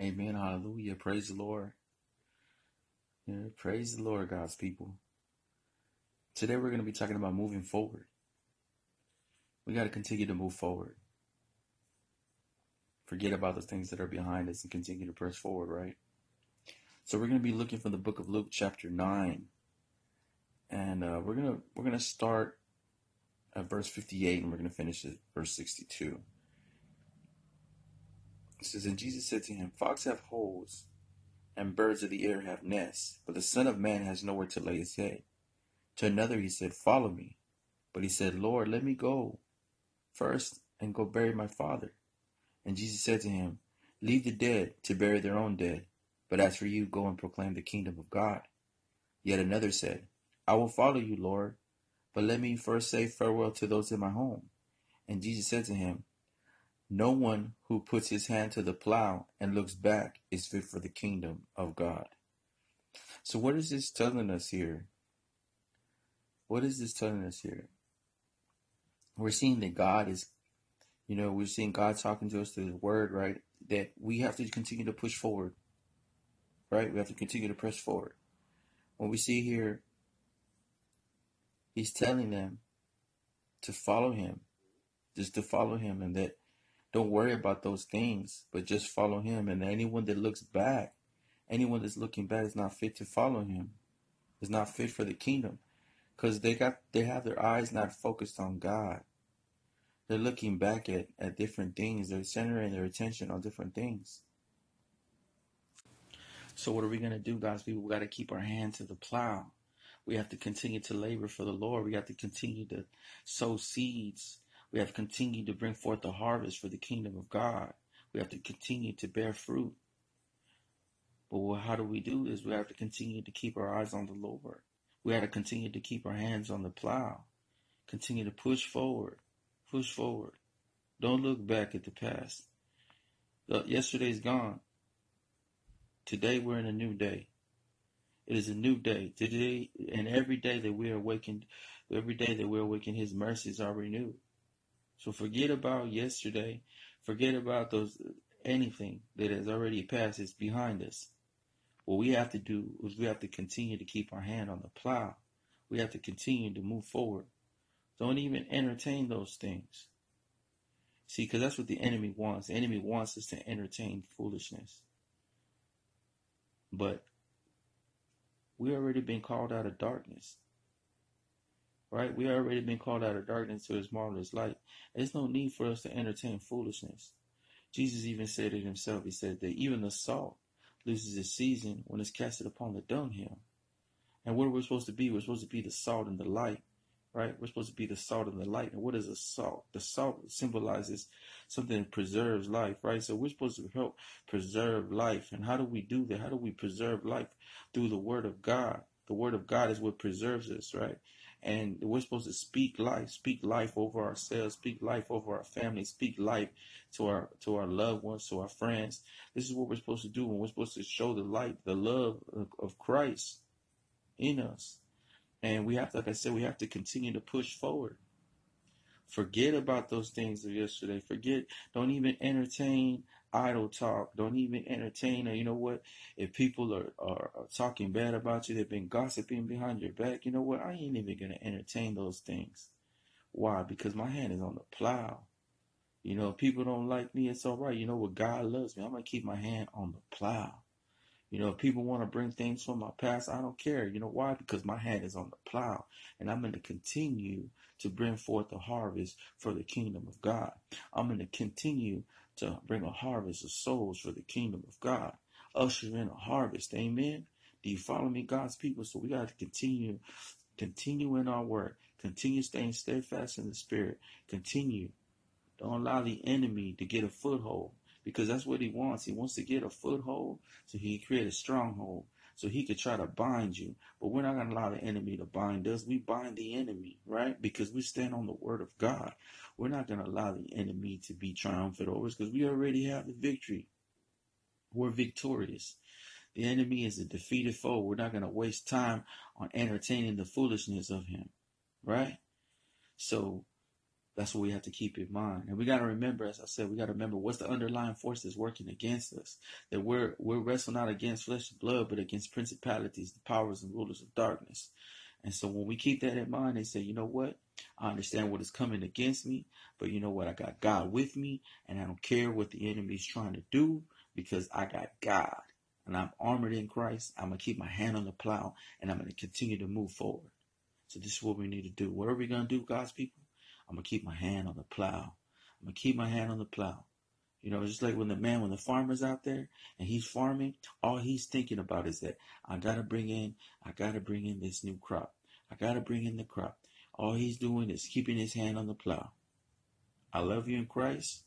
Amen. Hallelujah. Praise the Lord. Yeah, praise the Lord, God's people. Today we're going to be talking about moving forward. We got to continue to move forward. Forget about the things that are behind us and continue to press forward, right? So we're going to be looking from the book of Luke, chapter nine, and uh, we're gonna we're gonna start at verse 58 and we're going to finish at verse 62. Says, And Jesus said to him, Foxes have holes, and birds of the air have nests, but the Son of Man has nowhere to lay his head. To another he said, Follow me. But he said, Lord, let me go first and go bury my father. And Jesus said to him, Leave the dead to bury their own dead, but as for you, go and proclaim the kingdom of God. Yet another said, I will follow you, Lord, but let me first say farewell to those in my home. And Jesus said to him, No one who puts his hand to the plow and looks back is fit for the kingdom of God. So, what is this telling us here? What is this telling us here? We're seeing that God is, you know, we're seeing God talking to us through His Word, right? That we have to continue to push forward, right? We have to continue to press forward. When we see here, He's telling them to follow Him, just to follow Him, and that don't worry about those things, but just follow Him. And anyone that looks back, anyone that's looking back is not fit to follow Him, is not fit for the kingdom because they got they have their eyes not focused on God. They're looking back at, at different things. They're centering their attention on different things. So what are we gonna do, God's people? We gotta keep our hand to the plow. We have to continue to labor for the Lord. We have to continue to sow seeds. We have to continue to bring forth the harvest for the kingdom of God. We have to continue to bear fruit. But how do we do this? We have to continue to keep our eyes on the Lord. We have to continue to keep our hands on the plow. Continue to push forward. Push forward. Don't look back at the past. Yesterday's gone. Today we're in a new day. It is a new day. Today and every day that we are awakened, every day that we're awakened, His mercies are renewed. So forget about yesterday. Forget about those anything that has already passed. It's behind us. What we have to do is we have to continue to keep our hand on the plow. We have to continue to move forward. Don't even entertain those things. See, because that's what the enemy wants. The enemy wants us to entertain foolishness. But we already been called out of darkness. Right? We already been called out of darkness to his marvelous light. There's no need for us to entertain foolishness. Jesus even said it himself. He said that even the salt loses its season when it's casted upon the dunghill. And what are we supposed to be? We're supposed to be the salt and the light, right? We're supposed to be the salt and the light. And what is a salt? The salt symbolizes something that preserves life, right? So we're supposed to help preserve life. And how do we do that? How do we preserve life? Through the Word of God. The Word of God is what preserves us, right? And we're supposed to speak life, speak life over ourselves, speak life over our family, speak life to our to our loved ones, to our friends. This is what we're supposed to do, and we're supposed to show the light, the love of, of Christ in us. And we have, to, like I said, we have to continue to push forward. Forget about those things of yesterday. Forget. Don't even entertain idle talk. Don't even entertain. Or you know what? If people are, are, are talking bad about you, they've been gossiping behind your back. You know what? I ain't even gonna entertain those things. Why? Because my hand is on the plow. You know, people don't like me, it's all right. You know what? God loves me. I'm gonna keep my hand on the plow. You know, if people want to bring things from my past, I don't care. You know why? Because my hand is on the plow and I'm going to continue to bring forth the harvest for the kingdom of God. I'm going to continue to bring a harvest of souls for the kingdom of God. Usher in a harvest. Amen. Do you follow me, God's people? So we got to continue, continue in our work, continue staying steadfast in the spirit, continue. Don't allow the enemy to get a foothold because that's what he wants. He wants to get a foothold so he can create a stronghold so he could try to bind you. But we're not going to allow the enemy to bind us. We bind the enemy, right? Because we stand on the word of God. We're not going to allow the enemy to be triumphant over us because we already have the victory. We're victorious. The enemy is a defeated foe. We're not going to waste time on entertaining the foolishness of him, right? So That's what we have to keep in mind. And we got to remember, as I said, we got to remember what's the underlying force that's working against us. That we're we're wrestling not against flesh and blood, but against principalities, the powers and rulers of darkness. And so when we keep that in mind they say, you know what? I understand what is coming against me, but you know what? I got God with me, and I don't care what the enemy is trying to do because I got God and I'm armored in Christ. I'm going to keep my hand on the plow and I'm going to continue to move forward. So this is what we need to do. What are we going to do, God's people? I'm to keep my hand on the plow. I'm to keep my hand on the plow. You know, just like when the man, when the farmer's out there and he's farming, all he's thinking about is that I got to bring in, I got to bring in this new crop. I got to bring in the crop. All he's doing is keeping his hand on the plow. I love you in Christ.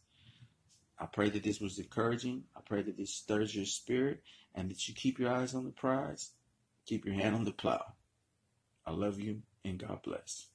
I pray that this was encouraging. I pray that this stirs your spirit and that you keep your eyes on the prize, keep your hand on the plow. I love you and God bless.